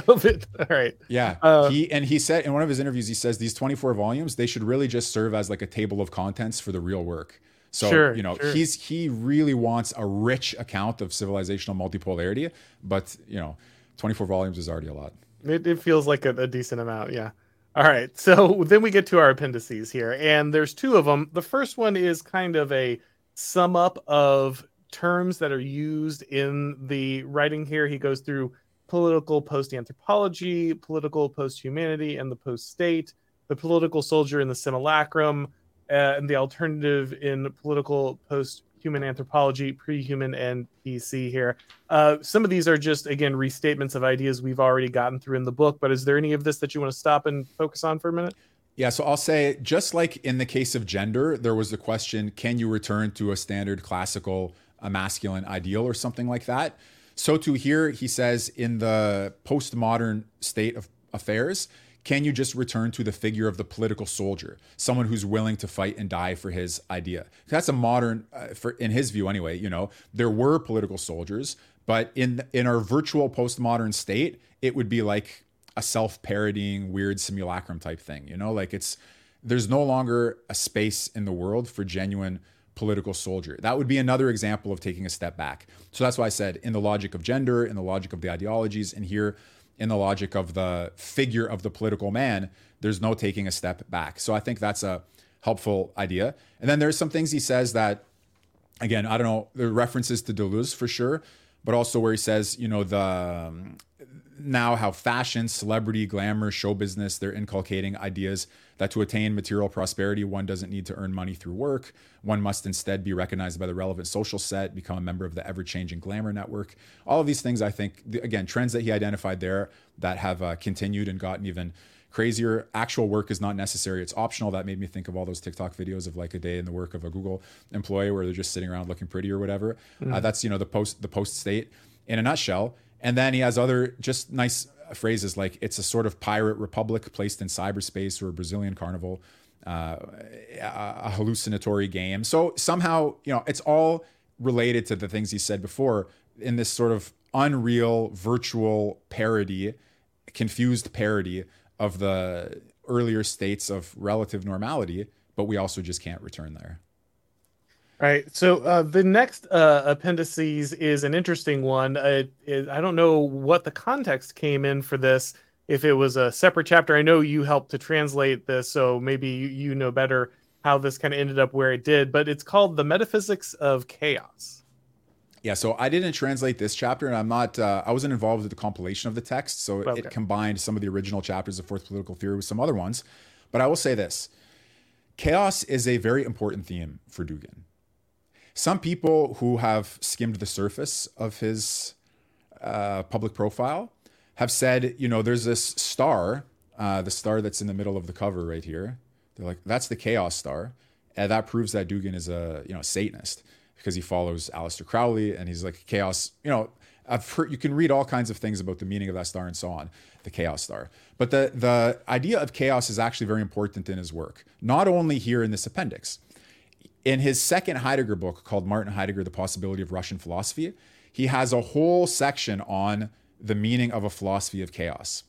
of it. All right. Yeah. Uh, he and he said in one of his interviews, he says these twenty four volumes they should really just serve as like a table of contents for the real work. So sure, you know sure. he's he really wants a rich account of civilizational multipolarity, but you know, twenty four volumes is already a lot. It, it feels like a, a decent amount. Yeah. All right. [LAUGHS] So then we get to our appendices here, and there's two of them. The first one is kind of a sum up of terms that are used in the writing here. He goes through political post anthropology, political post humanity, and the post state, the political soldier in the simulacrum, uh, and the alternative in political post human anthropology, pre human, and PC here. Uh, some of these are just, again, restatements of ideas we've already gotten through in the book, but is there any of this that you want to stop and focus on for a minute? Yeah, so I'll say just like in the case of gender, there was the question can you return to a standard classical a masculine ideal or something like that? So too here he says in the postmodern state of affairs, can you just return to the figure of the political soldier, someone who's willing to fight and die for his idea? That's a modern, uh, for in his view anyway. You know, there were political soldiers, but in in our virtual postmodern state, it would be like a self-parodying weird simulacrum type thing. You know, like it's there's no longer a space in the world for genuine political soldier. That would be another example of taking a step back. So that's why I said in the logic of gender, in the logic of the ideologies, and here in the logic of the figure of the political man, there's no taking a step back. So I think that's a helpful idea. And then there's some things he says that, again, I don't know, the references to Deleuze for sure, but also where he says, you know, the um, now how fashion, celebrity, glamour, show business, they're inculcating ideas that to attain material prosperity, one doesn't need to earn money through work. One must instead be recognized by the relevant social set, become a member of the ever changing glamour network. All of these things, I think, again, trends that he identified there that have uh, continued and gotten even crazier. Actual work is not necessary, it's optional. That made me think of all those TikTok videos of like a day in the work of a Google employee where they're just sitting around looking pretty or whatever. Mm. Uh, that's, you know, the post, the post state in a nutshell. And then he has other just nice phrases like it's a sort of pirate republic placed in cyberspace or a Brazilian carnival, uh, a hallucinatory game. So somehow, you know, it's all related to the things he said before in this sort of unreal virtual parody, confused parody of the earlier states of relative normality, but we also just can't return there. All right. So uh, the next uh, appendices is an interesting one. Uh, it, I don't know what the context came in for this. If it was a separate chapter, I know you helped to translate this, so maybe you, you know better how this kind of ended up where it did. But it's called the Metaphysics of Chaos. Yeah, so I didn't translate this chapter, and I'm not. Uh, I wasn't involved with the compilation of the text, so okay. it combined some of the original chapters of Fourth Political Theory with some other ones. But I will say this: chaos is a very important theme for Dugin some people who have skimmed the surface of his uh, public profile have said, you know, there's this star, uh, the star that's in the middle of the cover right here. They're like, that's the Chaos Star, and that proves that Dugin is a you know Satanist because he follows Aleister Crowley and he's like Chaos. You know, I've heard you can read all kinds of things about the meaning of that star and so on, the Chaos Star. But the the idea of chaos is actually very important in his work, not only here in this appendix in his second Heidegger book called Martin Heidegger, The Possibility of Russian Philosophy, he has a whole section on the meaning of a philosophy of chaos.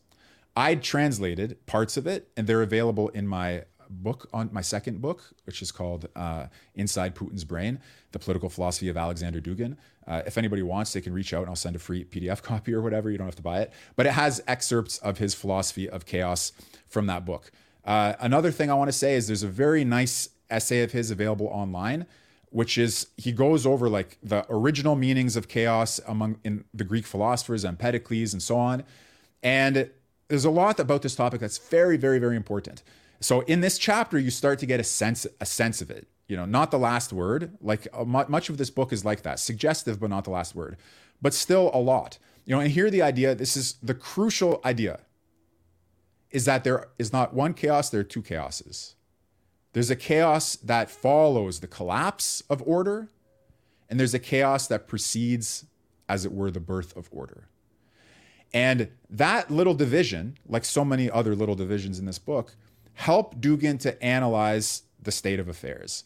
I translated parts of it, and they're available in my book on my second book, which is called uh, Inside Putin's Brain: The Political Philosophy of Alexander Dugin. Uh, if anybody wants, they can reach out, and I'll send a free PDF [LAUGHS] copy or whatever. You don't have to buy it, but it has excerpts of his philosophy of chaos from that book. Uh, another thing I want to say is there's a very nice essay of his available online which is he goes over like the original meanings of chaos among in the Greek philosophers, Empedocles, and so on. And there's a lot about this topic that's very, very, very important. So in this chapter, you start to get a sense a sense of it. You know, not the last word. Like uh, much of this book is like that, suggestive, but not the last word. But still a lot. You know, and here the idea. This is the crucial idea. Is that there is not one chaos, there are two chaoses. There's a chaos that follows the collapse of order, and there's a chaos that precedes, as it were, the birth of order. And that little division, like so many other little divisions in this book, help Dugin to analyze the state of affairs.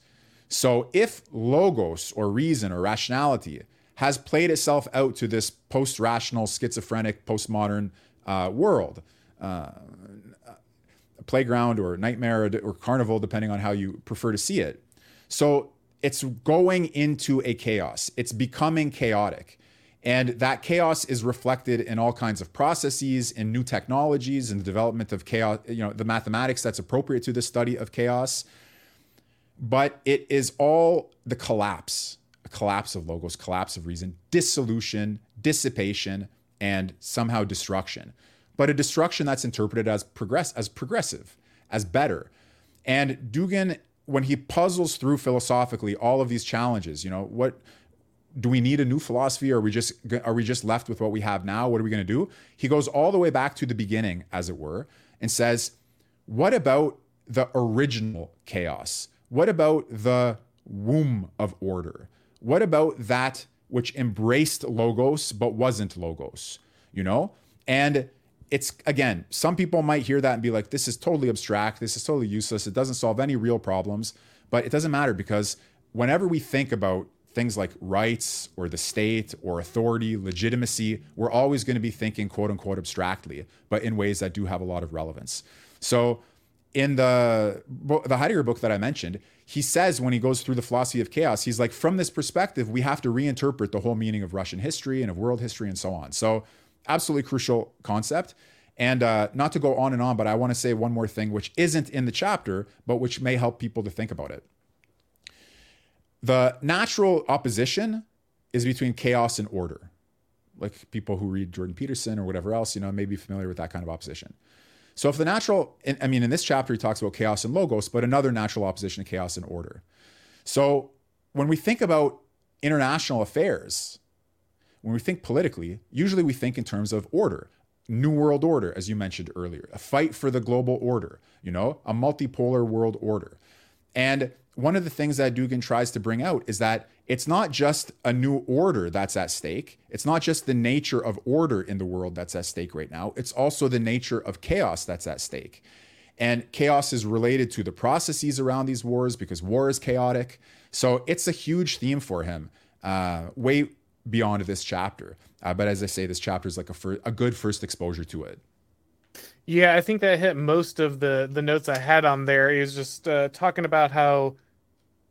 So if logos or reason or rationality has played itself out to this post rational, schizophrenic, postmodern uh, world, uh, playground or nightmare or, carnival, depending on how you prefer to see it. So it's going into a chaos, it's becoming chaotic. And that chaos is reflected in all kinds of processes, in new technologies, and the development of chaos, you know, the mathematics that's appropriate to the study of chaos. But it is all the collapse, a collapse of logos, collapse of reason, dissolution, dissipation, and somehow destruction. But a destruction that's interpreted as progress as progressive, as better. And Dugin, when he puzzles through philosophically all of these challenges, you know, what do we need a new philosophy? Or are we just are we just left with what we have now? What are we going to do? He goes all the way back to the beginning as it were and says what about the original chaos? What about the womb of order? What about that which embraced logos but wasn't logos? You know? And it's again some people might hear that and be like this is totally abstract this is totally useless it doesn't solve any real problems but it doesn't matter because whenever we think about things like rights or the state or authority, legitimacy, we're always going to be thinking quote unquote abstractly, but in ways that do have a lot of relevance. So in the the Heidegger book that I mentioned, he says when he goes through the philosophy of chaos, he's like, from this perspective, we have to reinterpret the whole meaning of Russian history and of world history and so on. So, absolutely crucial concept. And uh, not to go on and on, but I want to say one more thing, which isn't in the chapter, but which may help people to think about it. The natural opposition is between chaos and order. Like people who read Jordan Peterson or whatever else, you know, may be familiar with that kind of opposition. So if the natural, I mean, in this chapter, he talks about chaos and logos, but another natural opposition to chaos and order. So when we think about international affairs, when we think politically, usually we think in terms of order, new world order, as you mentioned earlier, a fight for the global order, you know, a multipolar world order. And one of the things that Dugin tries to bring out is that it's not just a new order that's at stake. It's not just the nature of order in the world that's at stake right now. It's also the nature of chaos that's at stake. And chaos is related to the processes around these wars because war is chaotic. So it's a huge theme for him, uh, way beyond this chapter. Uh, but as I say, this chapter is like a, fir- a good first exposure to it. Yeah, I think that hit most of the the notes I had on there. Is just uh, talking about how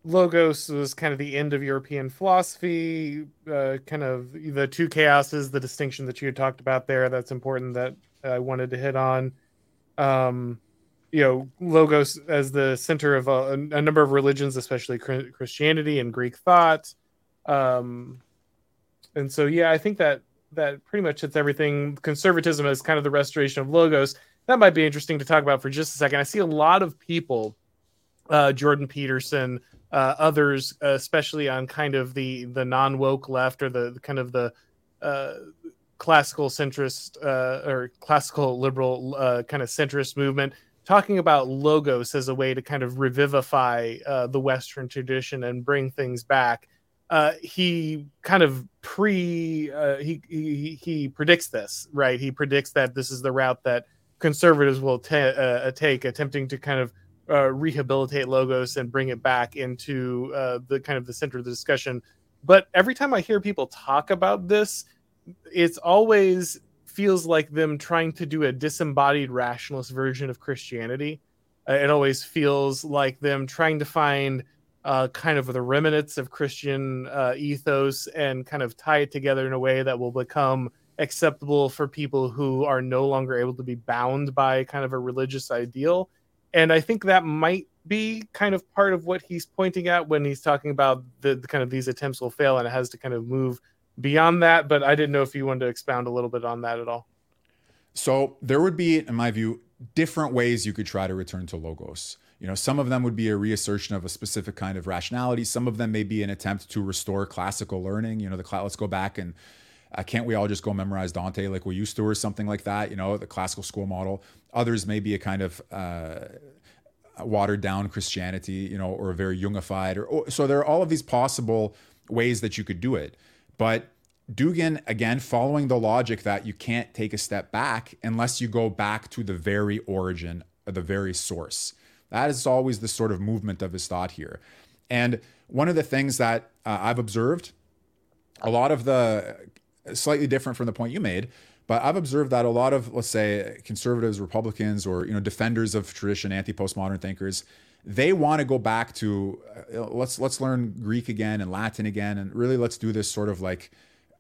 Logos was kind of the end of European philosophy, uh, kind of the two chaoses, the distinction that you had talked about there. That's important that I wanted to hit on. Um, you know, Logos as the center of a, a number of religions, especially Christianity and Greek thought. Um, and so, yeah, I think that that pretty much hits everything. Conservatism as kind of the restoration of Logos. That might be interesting to talk about for just a second. I see a lot of people, uh, Jordan Peterson, uh, others, especially on kind of the the non woke left or the, the, kind of the uh, classical centrist uh, or classical liberal uh, kind of centrist movement, talking about logos as a way to kind of revivify the Western tradition and bring things back. He kind of pre he, he he predicts this right. He predicts that this is the route that conservatives will ta- take, attempting to kind of uh, rehabilitate logos and bring it back into uh, the kind of the center of the discussion. But every time I hear people talk about this, it's always feels like them trying to do a disembodied rationalist version of Christianity. Uh, it always feels like them trying to find uh, kind of the remnants of Christian uh, ethos and kind of tie it together in a way that will become acceptable for people who are no longer able to be bound by kind of a religious ideal and I think that might be kind of part of what he's pointing at when he's talking about the, the, kind of these attempts will fail and it has to kind of move beyond that. But I didn't know if you wanted to expound a little bit on that at all. So there would be, in my view, different ways you could try to return to logos. You know, some of them would be a reassertion of a specific kind of rationality. Some of them may be an attempt to restore classical learning. You know, the cl- let's go back and uh, can't we all just go memorize Dante like we used to, or something like that? You know, the classical school model. Others may be a kind of uh, watered down Christianity, you know, or a very Jungified. Or, or so there are all of these possible ways that you could do it, but Dugin, again, following the logic that you can't take a step back unless you go back to the very origin, or the very source. That is always the sort of movement of his thought here. And one of the things that uh, I've observed, a lot of the slightly different from the point you made, but I've observed that a lot of, let's say, conservatives, Republicans, or you know, defenders of tradition, anti-postmodern thinkers, they want to go back to uh, let's let's learn Greek again and Latin again, and really let's do this sort of like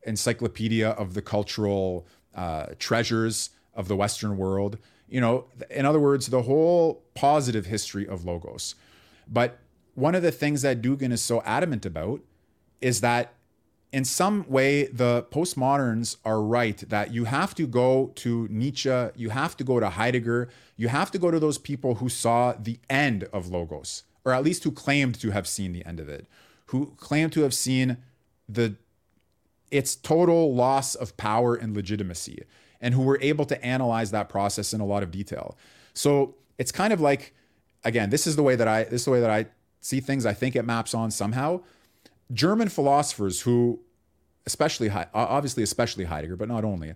encyclopedia of the cultural uh, treasures of the Western world. You know, in other words, the whole positive history of logos. But one of the things that Dugin is so adamant about is that in some way the postmoderns are right that you have to go to Nietzsche, you have to go to Heidegger, you have to go to those people who saw the end of logos, or at least who claimed to have seen the end of it, who claimed to have seen the its total loss of power and legitimacy, and who were able to analyze that process in a lot of detail. So it's kind of like, again, this is the way that I this is the way that I see things. I think it maps on somehow. German philosophers who, especially obviously especially Heidegger, but not only,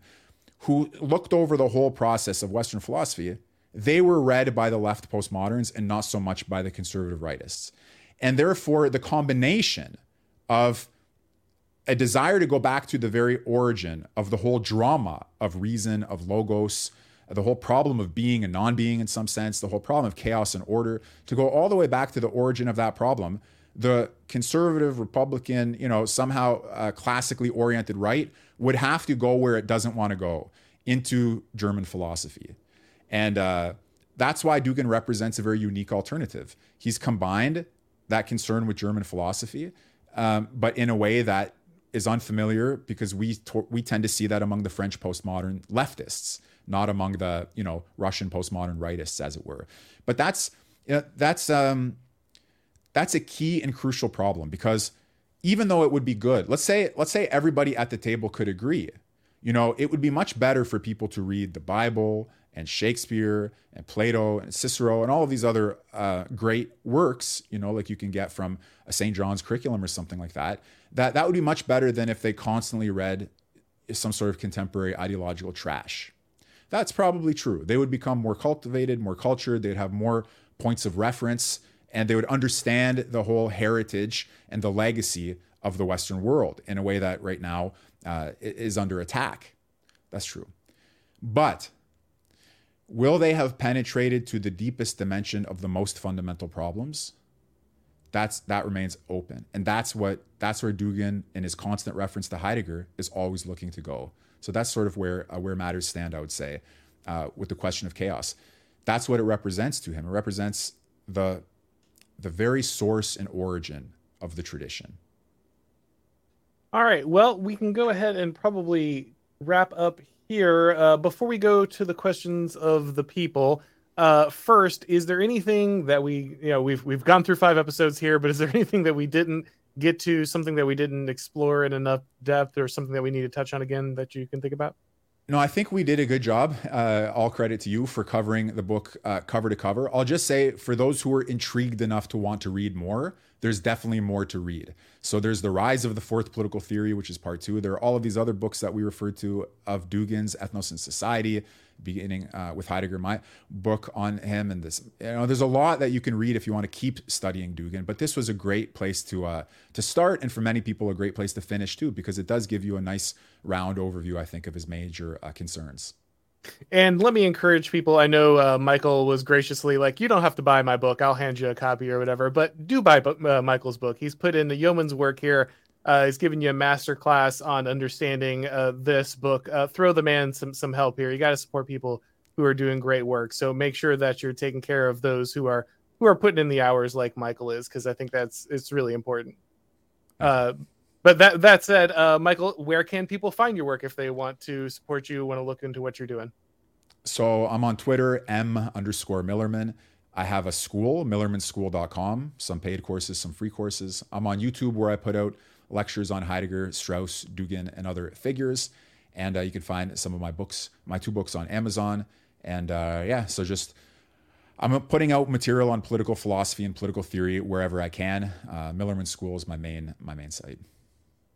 who looked over the whole process of Western philosophy, they were read by the left postmoderns and not so much by the conservative rightists. And therefore, the combination of a desire to go back to the very origin of the whole drama of reason, of logos, the whole problem of being and non being in some sense, the whole problem of chaos and order, to go all the way back to the origin of that problem the conservative Republican, you know, somehow uh, classically oriented right would have to go where it doesn't want to go into German philosophy. And uh, that's why Dugin represents a very unique alternative. He's combined that concern with German philosophy, um, but in a way that is unfamiliar because we we tend to see that among the French postmodern leftists, not among the you know Russian postmodern rightists, as it were. But that's know, that's um, that's a key and crucial problem because even though it would be good, let's say let's say everybody at the table could agree, you know, it would be much better for people to read the Bible and Shakespeare and Plato and Cicero and all of these other uh, great works, you know, like you can get from a St. John's curriculum or something like that. That that would be much better than if they constantly read some sort of contemporary ideological trash. That's probably true. They would become more cultivated, more cultured. They'd have more points of reference and they would understand the whole heritage and the legacy of the Western world in a way that right now uh, is under attack. That's true. But will they have penetrated to the deepest dimension of the most fundamental problems? That's that remains open, and that's what that's where Dugin, in his constant reference to Heidegger, is always looking to go. So that's sort of where uh, where matters stand, I would say, uh, with the question of chaos. That's what it represents to him. It represents the the very source and origin of the tradition. All right. Well, we can go ahead and probably wrap up here. Uh, before we go to the questions of the people, uh, first, is there anything that we, you know, we've we've gone through five episodes here, but is there [LAUGHS] anything that we didn't get to, something that we didn't explore in enough depth, or something that we need to touch on again that you can think about? No, I think we did a good job. Uh, all credit to you for covering the book uh, cover to cover. I'll just say for those who are intrigued enough to want to read more, there's definitely more to read. So there's The Rise of the Fourth Political Theory, which is part two. There are all of these other books that we referred to of Dugin's Ethnos and Society, beginning uh, with Heidegger, my book on him, and this. You know, there's a lot that you can read if you want to keep studying Dugin. But this was a great place to uh, to start, and for many people, a great place to finish too, because it does give you a nice round overview, I think, of his major uh, concerns. And let me encourage people. I know uh, Michael was graciously like, "You don't have to buy my book. I'll hand you a copy or whatever." But do buy uh, Michael's book. He's put in the yeoman's work here uh, is giving you a master class on understanding uh, this book. Uh, throw the man some some help here. You got to support people who are doing great work. So make sure that you're taking care of those who are who are putting in the hours like Michael is, because I think that's it's really important. Uh, but that that said, uh, Michael, where can people find your work if they want to support you, want to look into what you're doing? So I'm on Twitter, m underscore Millerman. I have a school, millermanschool.com, some paid courses, some free courses. I'm on YouTube where I put out lectures on Heidegger, Strauss, Dugin, and other figures. And uh, you can find some of my books, my two books on Amazon. And uh, yeah, so just I'm putting out material on political philosophy and political theory wherever I can. Uh, Millerman School is my main my main site.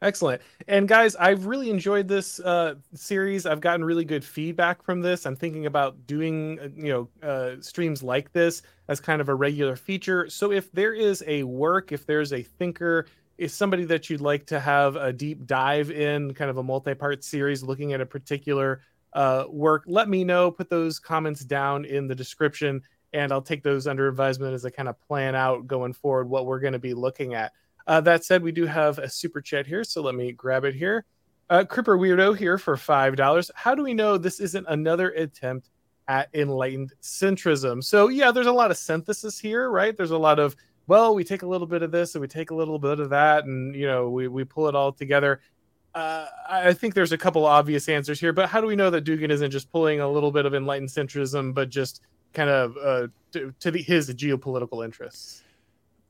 Excellent. And guys, I've really enjoyed this uh, series. I've gotten really good feedback from this. I'm thinking about doing, uh, you know, uh, streams like this as kind of a regular feature. So if there is a work, if there's a thinker, is somebody that you'd like to have a deep dive in, kind of a multi-part series looking at a particular uh, work, let me know. Put those comments down in the description, and I'll take those under advisement as I kind of plan out going forward what we're going to be looking at. Uh, that said, we do have a super chat here, so let me grab it here. Uh, Cripper Weirdo here for five dollars. How do we know this isn't another attempt at enlightened centrism? So yeah, there's a lot of synthesis here, right? There's a lot of well, we take a little bit of this and we take a little bit of that, and you know, we we pull it all together. Uh, I think there's a couple obvious answers here, but how do we know that Dugin isn't just pulling a little bit of enlightened centrism, but just kind of uh, to, to the, his geopolitical interests?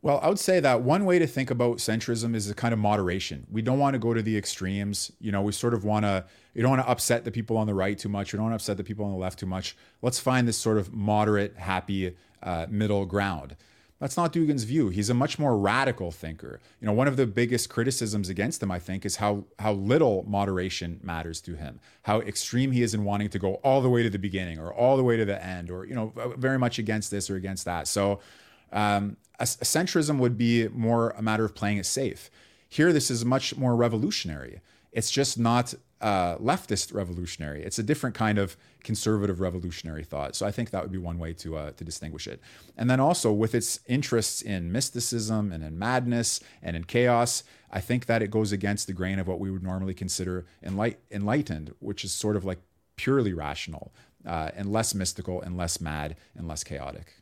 Well, I would say that one way to think about centrism is a kind of moderation. We don't want to go to the extremes. You know, we sort of want to, you don't want to upset the people on the right too much. We don't want to upset the people on the left too much. Let's find this sort of moderate, happy uh, middle ground. That's not Dugin's view. He's a much more radical thinker. You know, one of the biggest criticisms against him, I think, is how how little moderation matters to him. How extreme he is in wanting to go all the way to the beginning or all the way to the end, or you know, very much against this or against that. So, um, centrism would be more a matter of playing it safe. Here, this is much more revolutionary. It's just not uh, leftist revolutionary. It's a different kind of conservative revolutionary thought. So I think that would be one way to uh, to distinguish it. And then also with its interests in mysticism and in madness and in chaos, I think that it goes against the grain of what we would normally consider enlight- enlightened, which is sort of like purely rational uh, and less mystical and less mad and less chaotic.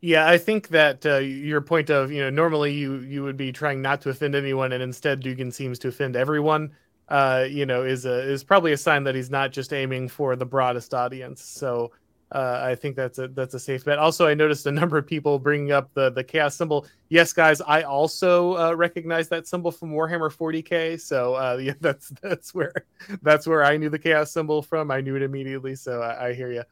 Yeah, I think that uh, your point of you know normally you you would be trying not to offend anyone, and instead Dugin seems to offend everyone uh, you know, is a is probably a sign that he's not just aiming for the broadest audience. So uh, I think that's a that's a safe bet. Also, I noticed a number of people bringing up the the chaos symbol. Yes, guys, I also uh, recognize that symbol from Warhammer 40k. So uh, [LAUGHS] yeah, that's that's where that's where I knew the chaos symbol from. I knew it immediately. So I, I hear you.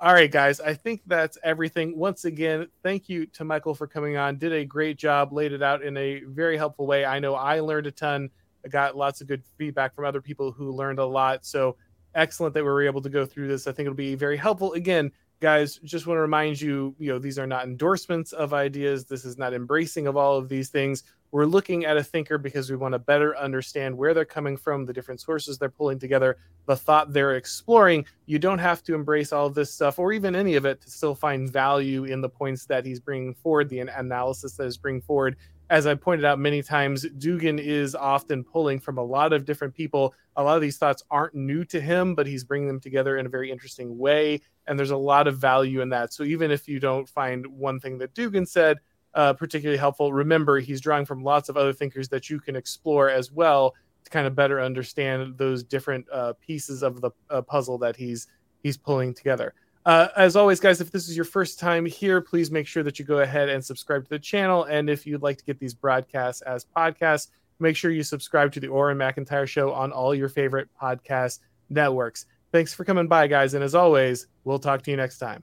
All right, guys, I think that's everything. Once again, thank you to Michael for coming on. Did a great job, laid it out in a very helpful way. I know I learned a ton. I got lots of good feedback from other people who learned a lot. So excellent that we were able to go through this. I think it'll be very helpful. Again, guys, just want to remind you, you know, these are not endorsements of ideas. This is not embracing of all of these things. We're looking at a thinker because we want to better understand where they're coming from, the different sources they're pulling together, the thought they're exploring. You don't have to embrace all of this stuff or even any of it to still find value in the points that he's bringing forward, the analysis that is bringing forward as I pointed out many times, Dugin is often pulling from a lot of different people. A lot of these thoughts aren't new to him, but he's bringing them together in a very interesting way. And there's a lot of value in that. So even if you don't find one thing that Dugin said uh, particularly helpful, remember he's drawing from lots of other thinkers that you can explore as well to kind of better understand those different uh, pieces of the uh, puzzle that he's he's pulling together. Uh, as always, guys, if this is your first time here, please make sure that you go ahead and subscribe to the channel. And if you'd like to get these broadcasts as podcasts, make sure you subscribe to the Auron MacIntyre Show on all your favorite podcast networks. Thanks for coming by, guys. And as always, we'll talk to you next time.